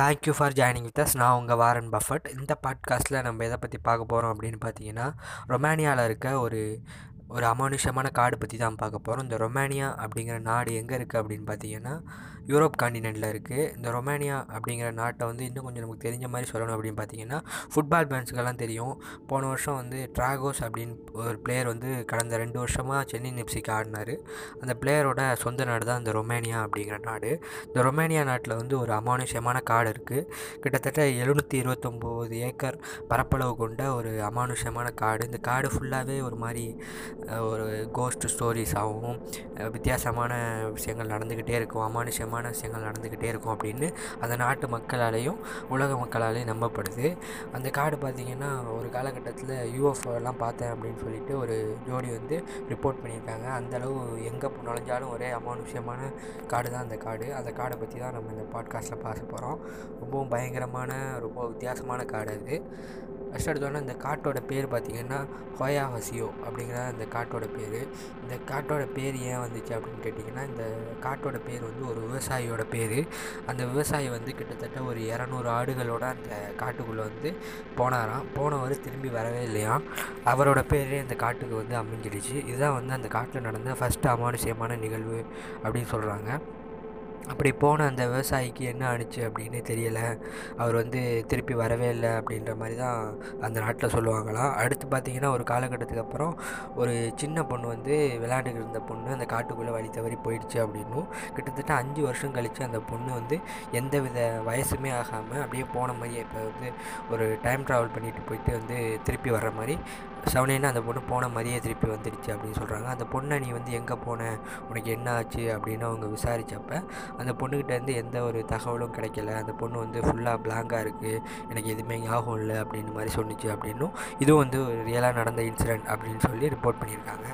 Thank you for joining with us நான் உங்கள் Warren Buffett இந்த பாட்காஸ்ட்டில் நம்ம எதை பற்றி பார்க்க போகிறோம் அப்படின்னு பார்த்தீங்கன்னா ரொமானியாவில் இருக்க ஒரு ஒரு அமானுஷமான காடு பற்றி தான் பார்க்க போகிறோம் இந்த ரொமானியா அப்படிங்கிற நாடு எங்கே இருக்குது அப்படின்னு பார்த்தீங்கன்னா யூரோப் காண்டினென்ட்டில் இருக்குது இந்த ரொமானியா அப்படிங்கிற நாட்டை வந்து இன்னும் கொஞ்சம் நமக்கு தெரிஞ்ச மாதிரி சொல்லணும் அப்படின்னு பார்த்தீங்கன்னா ஃபுட்பால் ஃபேன்ஸுக்கெல்லாம் தெரியும். போன வருஷம் வந்து ட்ராகோஸ் அப்படின்னு ஒரு பிளேயர் வந்து கடந்த ரெண்டு வருஷமாக சென்னை நிப்சிக்கு ஆடினார். அந்த பிளேயரோட சொந்த நாடு தான் இந்த ரொமேனியா அப்படிங்கிற நாடு. இந்த ரொமேனியா நாட்டில் வந்து ஒரு அமானுஷ்யமான காடு இருக்குது கிட்டத்தட்ட எழுநூற்றி இருபத்தொம்போது ஏக்கர் பரப்பளவு கொண்ட ஒரு அமானுஷ்யமான காடு. இந்த காடு ஃபுல்லாகவே ஒரு மாதிரி ஒரு கோஸ்ட் ஸ்டோரிஸாகவும் ஆகும் வித்தியாசமான விஷயங்கள் நடந்துக்கிட்டே இருக்கும் அமானுஷ்யமான விஷயங்கள் நடந்துக்கிட்டே இருக்கும் அப்படின்னு அந்த நாட்டு மக்களாலேயும் உலக மக்களாலேயும் நம்பப்படுது. அந்த காடு பார்த்திங்கன்னா ஒரு காலகட்டத்தில் யூஎஃப்ஓலாம் பார்த்தேன் அப்படின்னு சொல்லிட்டு ஒரு ஜோடி வந்து ரிப்போர்ட் பண்ணியிருக்காங்க. அந்தளவு எங்கே நுழைஞ்சாலும் ஒரே அமானுஷ்யமான காடு தான் அந்த காடு அந்த காடை பற்றி தான் நம்ம இந்த பாட்காஸ்ட்டில் பார்க்க போகிறோம் ரொம்பவும் பயங்கரமான ரொம்ப வித்தியாசமான காடு அது. ஃபஸ்ட் எடுத்தோன்னே இந்த காட்டோட பேர் பார்த்திங்கன்னா ஹோயா ஹசியோ அப்படிங்கிற அந்த காட்டோட பேர். இந்த காட்டோட பேர் ஏன் வந்துச்சு அப்படின்னு கேட்டிங்கன்னா இந்த காட்டோட பேர் வந்து ஒரு விவசாயியோட பேர். அந்த விவசாயி வந்து கிட்டத்தட்ட ஒரு இரநூறு ஆடுகளோட அந்த காட்டுக்குள்ளே வந்து போனாராம். போனவர் திரும்பி வரவே இல்லையாம். அவரோட பேரே அந்த காட்டுக்கு வந்து அமைஞ்சிடுச்சு. இதுதான் வந்து அந்த காட்டில் நடந்த ஃபஸ்ட்டு அமானுஷ்யமான நிகழ்வு அப்படின்னு சொல்கிறாங்க அப்படி போன அந்த விவசாயிக்கு என்ன ஆணுச்சு அப்படின்னு தெரியலை. அவர் வந்து திருப்பி வரவே இல்லை அப்படின்ற மாதிரி தான் அந்த நாட்டில் சொல்லுவாங்களாம். அடுத்து பார்த்தீங்கன்னா ஒரு காலகட்டத்துக்கு அப்புறம் ஒரு சின்ன பொண்ணு வந்து விளையாண்டுக்கிட்டு இருந்த பொண்ணு அந்த காட்டுக்குள்ளே வழி தவறி போயிடுச்சு அப்படின்னும். கிட்டத்தட்ட அஞ்சு வருஷம் கழித்து அந்த பொண்ணு வந்து எந்த வித வயசுமே ஆகாமல் அப்படியே போன மாதிரியே இப்போ வந்து ஒரு டைம் ட்ராவல் பண்ணிட்டு போயிட்டு வந்து திருப்பி வர்ற மாதிரி செவனேன்னு அந்த பொண்ணு போன மாதிரியே திருப்பி வந்துடுச்சு அப்படின்னு சொல்கிறாங்க அந்த பொண்ணை நீ வந்து எங்கே போன? உனக்கு என்ன ஆச்சு? அப்படின்னு அவங்க விசாரித்தப்ப அந்த பொண்ணுக்கிட்ட இருந்து எந்த ஒரு தகவலும் கிடைக்கல. அந்த பொண்ணு வந்து ஃபுல்லாக பிளாங்காக இருக்குது எனக்கு எதுவுமே ஞாபகம் இல்லை அப்படின்னு மாதிரி சொன்னிச்சு அப்படின்னும். இதுவும் வந்து ஒரு ரியலாக நடந்த இன்சிடென்ட் அப்படின்னு சொல்லி ரிப்போர்ட் பண்ணியிருக்காங்க.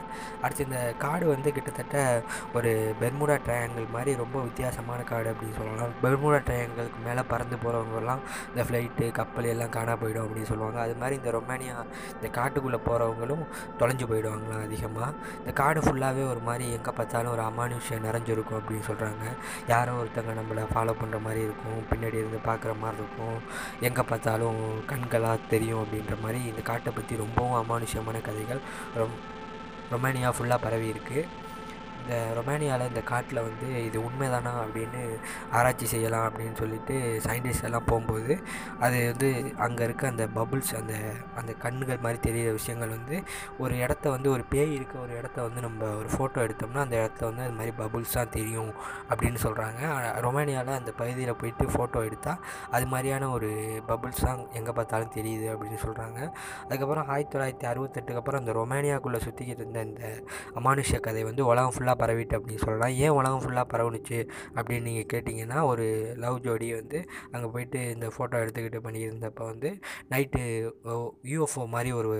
அடுத்து இந்த காடு வந்து கிட்டத்தட்ட ஒரு பெர்முடா ட்ரையாங்கிள் மாதிரி ரொம்ப வித்தியாசமான காடு அப்படின்னு சொல்லலாம். பெர்முடா ட்ரையாங்கிளுக்கு மேலே பறந்து போகிறவங்கலாம் இந்த ஃப்ளைட்டு கப்பல் எல்லாம் காணா போயிடும் அப்படின்னு சொல்லுவாங்க. அது மாதிரி இந்த ரொமானியா இந்த காட்டுக்குள்ளே போகிறவங்களும் தொலைஞ்சு போயிடுவாங்களாம் அதிகமாக இந்த காடு ஃபுல்லாகவே ஒரு மாதிரி எங்கே பார்த்தாலும் ஒரு அமானுஷ்யம் நிறைஞ்சிருக்கும் அப்படின்னு சொல்கிறாங்க யாரோ ஒருத்தங்க நம்மளை ஃபாலோ பண்ணுற மாதிரி இருக்கும். பின்னாடி இருந்து பார்க்குற மாதிரி இருக்கும். எங்கே பார்த்தாலும் கண்களாக தெரியும் அப்படின்ற மாதிரி இந்த காட்டை பற்றி ரொம்பவும் அமானுஷ்யமான கதைகள் ரொம் ரொமானியா ஃபுல்லாக பரவி இருக்குது இந்த ரொமேனியாவில் இந்த காட்டில் வந்து இது உண்மைதானா அப்படின்னு ஆராய்ச்சி செய்யலாம் அப்படின்னு சொல்லிட்டு சயின்டிஸ்ட் எல்லாம் போகும்போது அது வந்து அங்கே இருக்க அந்த பபுள்ஸ் அந்த அந்த கண்ணுகள் மாதிரி தெரியிற விஷயங்கள் வந்து ஒரு இடத்த வந்து ஒரு பேய் இருக்க ஒரு இடத்த வந்து நம்ம ஒரு ஃபோட்டோ எடுத்தோம்னா அந்த இடத்த வந்து அது மாதிரி பபுள்ஸ் தான் தெரியும் அப்படின்னு சொல்கிறாங்க ரொமேனியாவில் அந்த பகுதியில் போயிட்டு ஃபோட்டோ எடுத்தால் அது மாதிரியான ஒரு பபுள்ஸ் தான் எங்கே பார்த்தாலும் தெரியுது அப்படின்னு சொல்கிறாங்க அதுக்கப்புறம் ஆயிரத்தி தொள்ளாயிரத்தி அறுபத்தெட்டுக்கு அப்புறம் அந்த ரொமேனியாக்குள்ளே சுற்றிக்கிட்டு இருந்த இந்த அமானுஷ்ய கதை வந்து உலகம் ஃபுல்லாக பரவிட்டு அப்படின்னு சொல்லலாம். ஏன் உலகம் ஃபுல்லாக பரவுனுச்சு அப்படின்னு நீங்கள் கேட்டிங்கன்னா ஒரு லவ் ஜோடி வந்து அங்கே போயிட்டு இந்த ஃபோட்டோ எடுத்துக்கிட்டு பண்ணியிருந்தப்போ வந்து நைட்டு யூஎஃப்ஓ மாதிரி ஒரு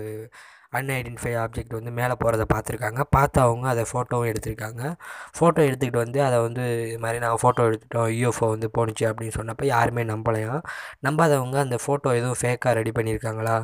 அன்ஐடென்டிஃபை ஆப்ஜெக்ட் வந்து மேலே போகிறத பார்த்துருக்காங்க. பார்த்து அவங்க அதை ஃபோட்டோவும் எடுத்திருக்காங்க. ஃபோட்டோ எடுத்துக்கிட்டு வந்து அதை வந்து இது மாதிரி நாங்கள் ஃபோட்டோ எடுத்துட்டோம். யூஎஃப்ஓ வந்து போணுச்சு அப்படின்னு சொன்னப்போ யாருமே நம்பலையாம் நம்பாதவங்க அந்த ஃபோட்டோ எதுவும் ஃபேக்காக ரெடி பண்ணியிருக்காங்களா?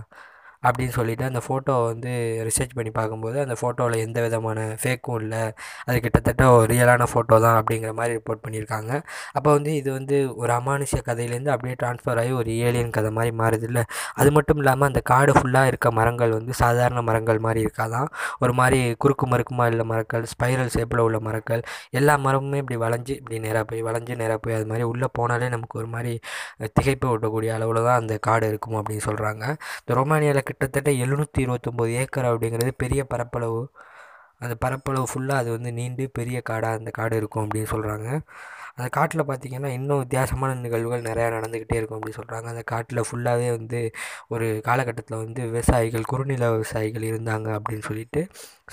அப்படின்னு சொல்லிட்டு அந்த ஃபோட்டோவை வந்து ரிசர்ச் பண்ணி பார்க்கும்போது அந்த ஃபோட்டோவில் எந்த விதமான ஃபேக்கும் இல்லை. அது கிட்டத்தட்ட ஒரு ரியலான ஃபோட்டோ தான் அப்படிங்கிற மாதிரி ரிப்போர்ட் பண்ணியிருக்காங்க. அப்போ வந்து இது வந்து ஒரு அமானுஷ்ய கதையிலேருந்து அப்படியே ட்ரான்ஸ்ஃபர் ஆகி ஒரு ஏலியன் கதை மாதிரி மாறுது இல்லை. அது மட்டும் இல்லாமல் அந்த காடு ஃபுல்லாக இருக்க மரங்கள் வந்து சாதாரண மரங்கள் மாதிரி இருக்காதான். ஒரு மாதிரி குறுக்கு மறுக்குமா உள்ள மரங்கள் ஸ்பைரல் ஷேப்பில் உள்ள மரங்கள் எல்லா மரமுமே இப்படி வளைஞ்சு இப்படி நேராக போய் வளைஞ்சு நேராக போய் அது மாதிரி உள்ளே போனாலே நமக்கு ஒரு மாதிரி திகைப்பு ஓட்டக்கூடிய அளவில் தான் அந்த காடு இருக்கும் அப்படின்னு சொல்கிறாங்க இந்த ரொமானியாவில் கிட்டத்தட்ட எழுநூற்றி இருபத்தொம்போது ஏக்கர் அப்படிங்கிறது பெரிய பரப்பளவு. அந்த பரப்பளவு ஃபுல்லாக அது வந்து நீண்டு பெரிய காடாக அந்த காடு இருக்கும் அப்படின்னு சொல்கிறாங்க அந்த காட்டில் பார்த்திங்கன்னா இன்னும் வித்தியாசமான நிகழ்வுகள் நிறையா நடந்துக்கிட்டே இருக்கும் அப்படின்னு சொல்கிறாங்க அந்த காட்டில் ஃபுல்லாகவே வந்து ஒரு காலகட்டத்தில் வந்து விவசாயிகள் குறுநில விவசாயிகள் இருந்தாங்க அப்படின்னு சொல்லிட்டு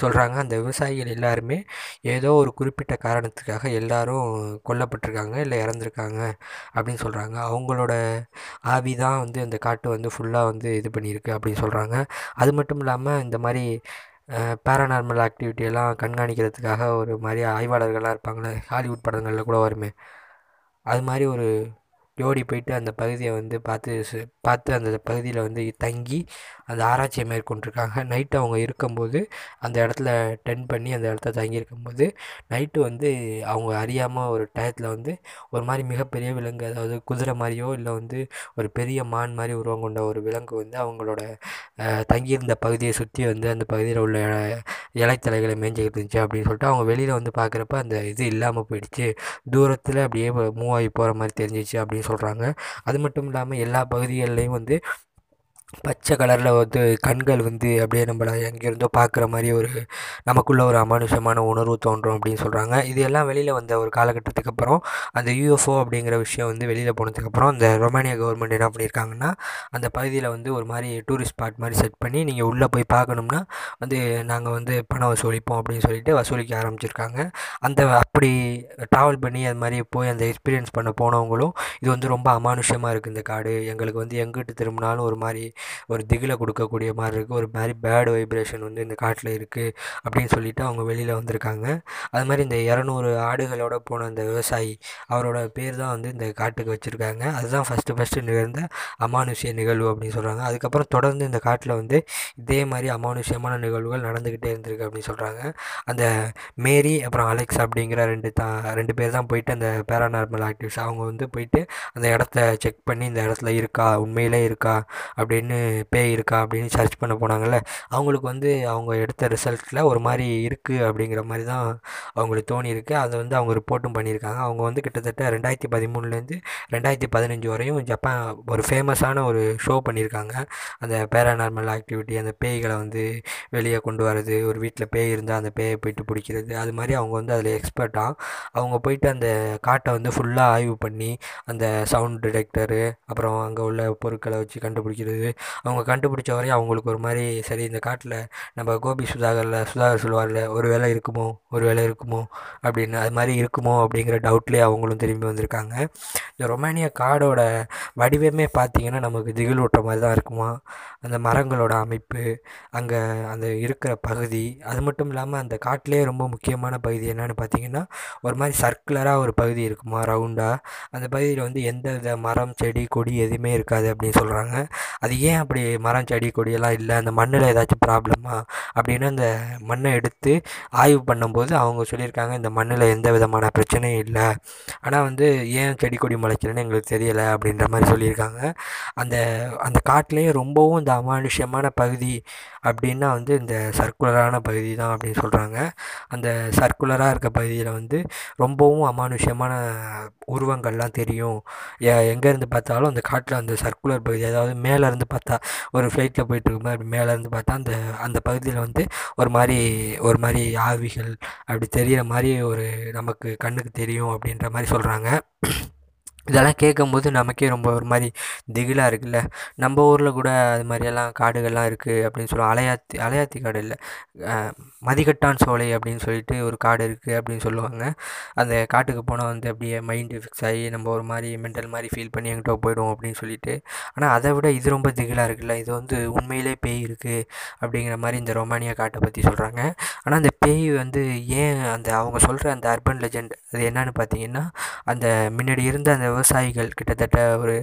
சொல்கிறாங்க அந்த விவசாயிகள் எல்லாருமே ஏதோ ஒரு குறிப்பிட்ட காரணத்துக்காக எல்லாரும் கொல்லப்பட்டிருக்காங்க இல்லை இறந்துருக்காங்க அப்படின்னு சொல்கிறாங்க அவங்களோட ஆவி தான் வந்து அந்த காட்டு வந்து ஃபுல்லாக வந்து இது பண்ணியிருக்கு அப்படின்னு சொல்கிறாங்க அது மட்டும் இல்லாமல் இந்த மாதிரி பேரநார்மல் ஆக்டிவிட்டி எல்லாம் கண்காணிக்கிறதுக்காக ஒரு மாதிரி ஆய்வாளர்கள்லாம் இருப்பாங்களே ஹாலிவுட் படங்களில் கூட வருமே. அது மாதிரி ஒரு ஓடி போயிட்டு அந்த பகுதியை வந்து பார்த்து சு பார்த்து அந்த பகுதியில் வந்து தங்கி அந்த ஆராய்ச்சியை மேற்கொண்டிருக்காங்க. நைட்டு அவங்க இருக்கும்போது அந்த இடத்துல டென்ட் பண்ணி அந்த இடத்துல தங்கியிருக்கும்போது நைட்டு வந்து அவங்க அறியாமல் ஒரு டயத்தில் வந்து ஒரு மாதிரி மிகப்பெரிய விலங்கு அதாவது குதிரை மாதிரியோ இல்லை வந்து ஒரு பெரிய மான் மாதிரி உருவம் கொண்ட ஒரு விலங்கு வந்து அவங்களோட தங்கியிருந்த பகுதியை சுற்றி வந்து அந்த பகுதியில் உள்ள இலைத்தலைகளை மேய்ஞ்சிக்கிட்டு இருந்துச்சு அப்படின்னு சொல்லிட்டு அவங்க வெளியில் வந்து பார்க்குறப்ப அந்த இது இல்லாமல் போயிடுச்சு. தூரத்தில் அப்படியே மூவ் ஆகி போகிற மாதிரி தெரிஞ்சிச்சு அப்படின்னு சொல்கிறாங்க அது மட்டும் இல்லாமல் எல்லா பகுதிகள்லேயும் வந்து பச்சை கலரில் வந்து கண்கள் வந்து அப்படியே நம்மளை எங்கேருந்தோ பார்க்குற மாதிரி ஒரு நமக்குள்ள ஒரு அமானுஷமான உணர்வு தோன்றும் அப்படின்னு சொல்கிறாங்க இது எல்லாம் வெளியில் வந்த ஒரு காலகட்டத்துக்கு அப்புறம் அந்த யூஎஃப்ஓ அப்படிங்கிற விஷயம் வந்து வெளியில் போனதுக்கப்புறம் அந்த ரொமானியா கவர்மெண்ட் என்ன பண்ணியிருக்காங்கன்னா அந்த பகுதியில் வந்து ஒரு மாதிரி டூரிஸ்ட் ஸ்பாட் மாதிரி செட் பண்ணி நீங்கள் உள்ளே போய் பார்க்கணும்னா வந்து நாங்கள் வந்து பணம் வசூலிப்போம் அப்படின்னு சொல்லிட்டு வசூலிக்க ஆரம்பிச்சிருக்காங்க. அந்த அப்படி ட்ராவல் பண்ணி அது மாதிரி போய் அந்த எக்ஸ்பீரியன்ஸ் பண்ண போனவங்களும் இது வந்து ரொம்ப அமானுஷமாக இருக்குது இந்த காடு. எங்களுக்கு வந்து எங்கிட்டு திரும்பினாலும் ஒரு மாதிரி ஒரு திகிலை கொடுக்கக்கூடிய மாதிரி இருக்குது ஒரு மாதிரி பேட் வைப்ரேஷன் வந்து இந்த காட்டில் இருக்குது அப்படின்னு சொல்லிவிட்டு அவங்க வெளியில் வந்திருக்காங்க. அது மாதிரி இந்த இரநூறு ஆடுகளோட போன அந்த விவசாயி அவரோட பேர் தான் வந்து இந்த காட்டுக்கு வச்சுருக்காங்க. அதுதான் ஃபஸ்ட்டு ஃபஸ்ட்டு நிகழ்ந்த அமானுஷ்ய நிகழ்வு அப்படின்னு சொல்கிறாங்க அதுக்கப்புறம் தொடர்ந்து இந்த காட்டில் வந்து இதே மாதிரி அமானுஷ்யமான நிகழ்வுகள் நடந்துக்கிட்டே இருந்திருக்கு அப்படின்னு சொல்கிறாங்க அந்த மேரி அப்புறம் அலெக்ஸ் அப்படிங்கிற ரெண்டு தா ரெண்டு பேர் தான் போயிட்டு அந்த பேரானார்மல் ஆக்டிவிஸ்ட் அவங்க வந்து போயிட்டு அந்த இடத்த செக் பண்ணி இந்த இடத்துல இருக்கா உண்மையிலே இருக்கா அப்படின்னு பேய் இருக்கா அப்படின்னு சர்ச் பண்ண போனாங்கல்ல அவங்களுக்கு வந்து அவங்க எடுத்த ரிசல்ட்டில் ஒரு மாதிரி இருக்குது அப்படிங்கிற மாதிரி தான் அவங்களுக்கு தோணியிருக்கு. அதை வந்து அவங்க ரிப்போர்ட்டும் பண்ணியிருக்காங்க. அவங்க வந்து கிட்டத்தட்ட ரெண்டாயிரத்தி பதிமூணுலேருந்து ரெண்டாயிரத்தி பதினஞ்சு வரையும் ஜப்பான் ஒரு ஃபேமஸான ஒரு ஷோ பண்ணியிருக்காங்க. அந்த பேராநார்மல் ஆக்டிவிட்டி அந்த பேய்களை வந்து வெளியே கொண்டு வரது ஒரு வீட்டில் பேய் இருந்தால் அந்த பேயை போயிட்டு பிடிக்கிறது அது மாதிரி அவங்க வந்து அதில் எக்ஸ்பர்ட்டாக அவங்க போயிட்டு அந்த காட்டை வந்து ஃபுல்லாக ஆய்வு பண்ணி அந்த சவுண்ட் டிடெக்டரு அப்புறம் அங்கே உள்ள பொருட்களை வச்சு கண்டுபிடிக்கிறது அவங்க கண்டுபிடிச்ச வரையும் அவங்களுக்கு ஒரு மாதிரி சரி இந்த காட்டில் நம்ம கோபி சுதாகரில் சுதாகர் சொல்லுவார்ல ஒரு வேலை இருக்குமோ ஒரு வேலை இருக்குமோ அப்படின்னு அது மாதிரி இருக்குமோ அப்படிங்கிற டவுட்லேயே அவங்களும் திரும்பி வந்திருக்காங்க. இந்த ரொமானியா காடோட வடிவமே பார்த்திங்கன்னா நமக்கு திகில் ஊட்டுற மாதிரி தான் இருக்குமா? அந்த மரங்களோட அமைப்பு அங்கே அந்த இருக்கிற பகுதி அது மட்டும் இல்லாமல் அந்த காட்டிலே ரொம்ப முக்கியமான பகுதி என்னென்னு பார்த்தீங்கன்னா ஒரு மாதிரி சர்க்குலராக ஒரு பகுதி இருக்குமா ரவுண்டாக அந்த பகுதியில் வந்து எந்த வித மரம் செடி கொடி எதுவுமே இருக்காது அப்படின்னு சொல்கிறாங்க அது ஏன் அப்படி மரம் செடி கொடியெல்லாம் இல்லை? அந்த மண்ணில் ஏதாச்சும் ப்ராப்ளமா அப்படின்னு அந்த மண்ணை எடுத்து ஆய்வு பண்ணும்போது அவங்க சொல்லியிருக்காங்க இந்த மண்ணில் எந்த விதமான பிரச்சனையும் இல்லை. ஆனால் வந்து ஏன் செடி கொடி முளைக்கலன்னு எங்களுக்கு தெரியலை அப்படின்ற மாதிரி சொல்லியிருக்காங்க. அந்த அந்த காட்டிலேயே ரொம்பவும் இந்த அமானுஷ்யமான பகுதி அப்படின்னா வந்து இந்த சர்க்குலரான பகுதி தான் அப்படின்னு சொல்கிறாங்க அந்த சர்க்குலராக இருக்க பகுதியில் வந்து ரொம்பவும் அமானுஷ்யமான உருவங்கள்லாம் தெரியும். எங்கேருந்து பார்த்தாலும் அந்த காட்டில் அந்த சர்க்குலர் பகுதி அதாவது மேலேருந்து பார்த்தா ஒரு ஃப்ளைட்டில் போயிட்டுருக்கும்போது அப்படி மேலேருந்து பார்த்தா அந்த அந்த பகுதியில் வந்து ஒரு மாதிரி ஒரு மாதிரி ஆவிகள் அப்படி தெரிகிற மாதிரி ஒரு நமக்கு கண்ணுக்கு தெரியும் அப்படின்ற மாதிரி சொல்கிறாங்க இதெல்லாம் கேட்கும்போது நமக்கே ரொம்ப ஒரு மாதிரி திகிலாக இருக்குல்ல. நம்ம ஊரில் கூட அது மாதிரியெல்லாம் காடுகள்லாம் இருக்குது அப்படின்னு சொல்லுவோம் அலையாத்தி அலையாத்தி காடு இல்லை. மதிக்கட்டான் சோலை அப்படின்னு சொல்லிட்டு ஒரு காடு இருக்குது அப்படின்னு சொல்லுவாங்க. அந்த காட்டுக்கு போனால் வந்து அப்படியே மைண்டு ஃபிக்ஸ் ஆகி நம்ம ஒரு மாதிரி மென்டல் மாதிரி ஃபீல் பண்ணி எங்கிட்ட போயிடுவோம் அப்படின்னு சொல்லிட்டு. ஆனால் அதை விட இது ரொம்ப திகிலாக இருக்குல்ல. இது வந்து உண்மையிலே பேய் இருக்குது அப்படிங்கிற மாதிரி இந்த ரொமானியா காட்டை பற்றி சொல்கிறாங்க ஆனால் அந்த பேய் வந்து ஏன் அந்த அவங்க சொல்கிற அந்த அர்பன் லெஜெண்ட் அது என்னன்னு பார்த்தீங்கன்னா அந்த முன்னாடி இருந்த அந்த விவசாயிகள் கிட்டத்தட்ட ஒரு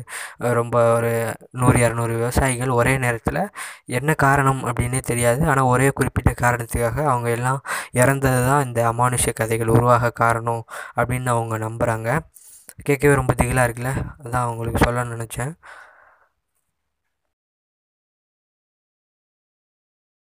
ரொம்ப ஒரு நூறு இரநூறு விவசாயிகள் ஒரே நேரத்தில் என்ன காரணம் அப்படின்னே தெரியாது. ஆனால் ஒரே குறிப்பிட்ட காரணத்துக்காக அவங்க எல்லாம் இறந்தது தான் இந்த அமானுஷ்ய கதைகள் உருவாக காரணம் அப்படின்னு அவங்க நம்புகிறாங்க கேட்கவே ரொம்ப திகிலாக இருக்குல்ல? அதான் அவங்களுக்கு சொல்ல நினச்சேன்.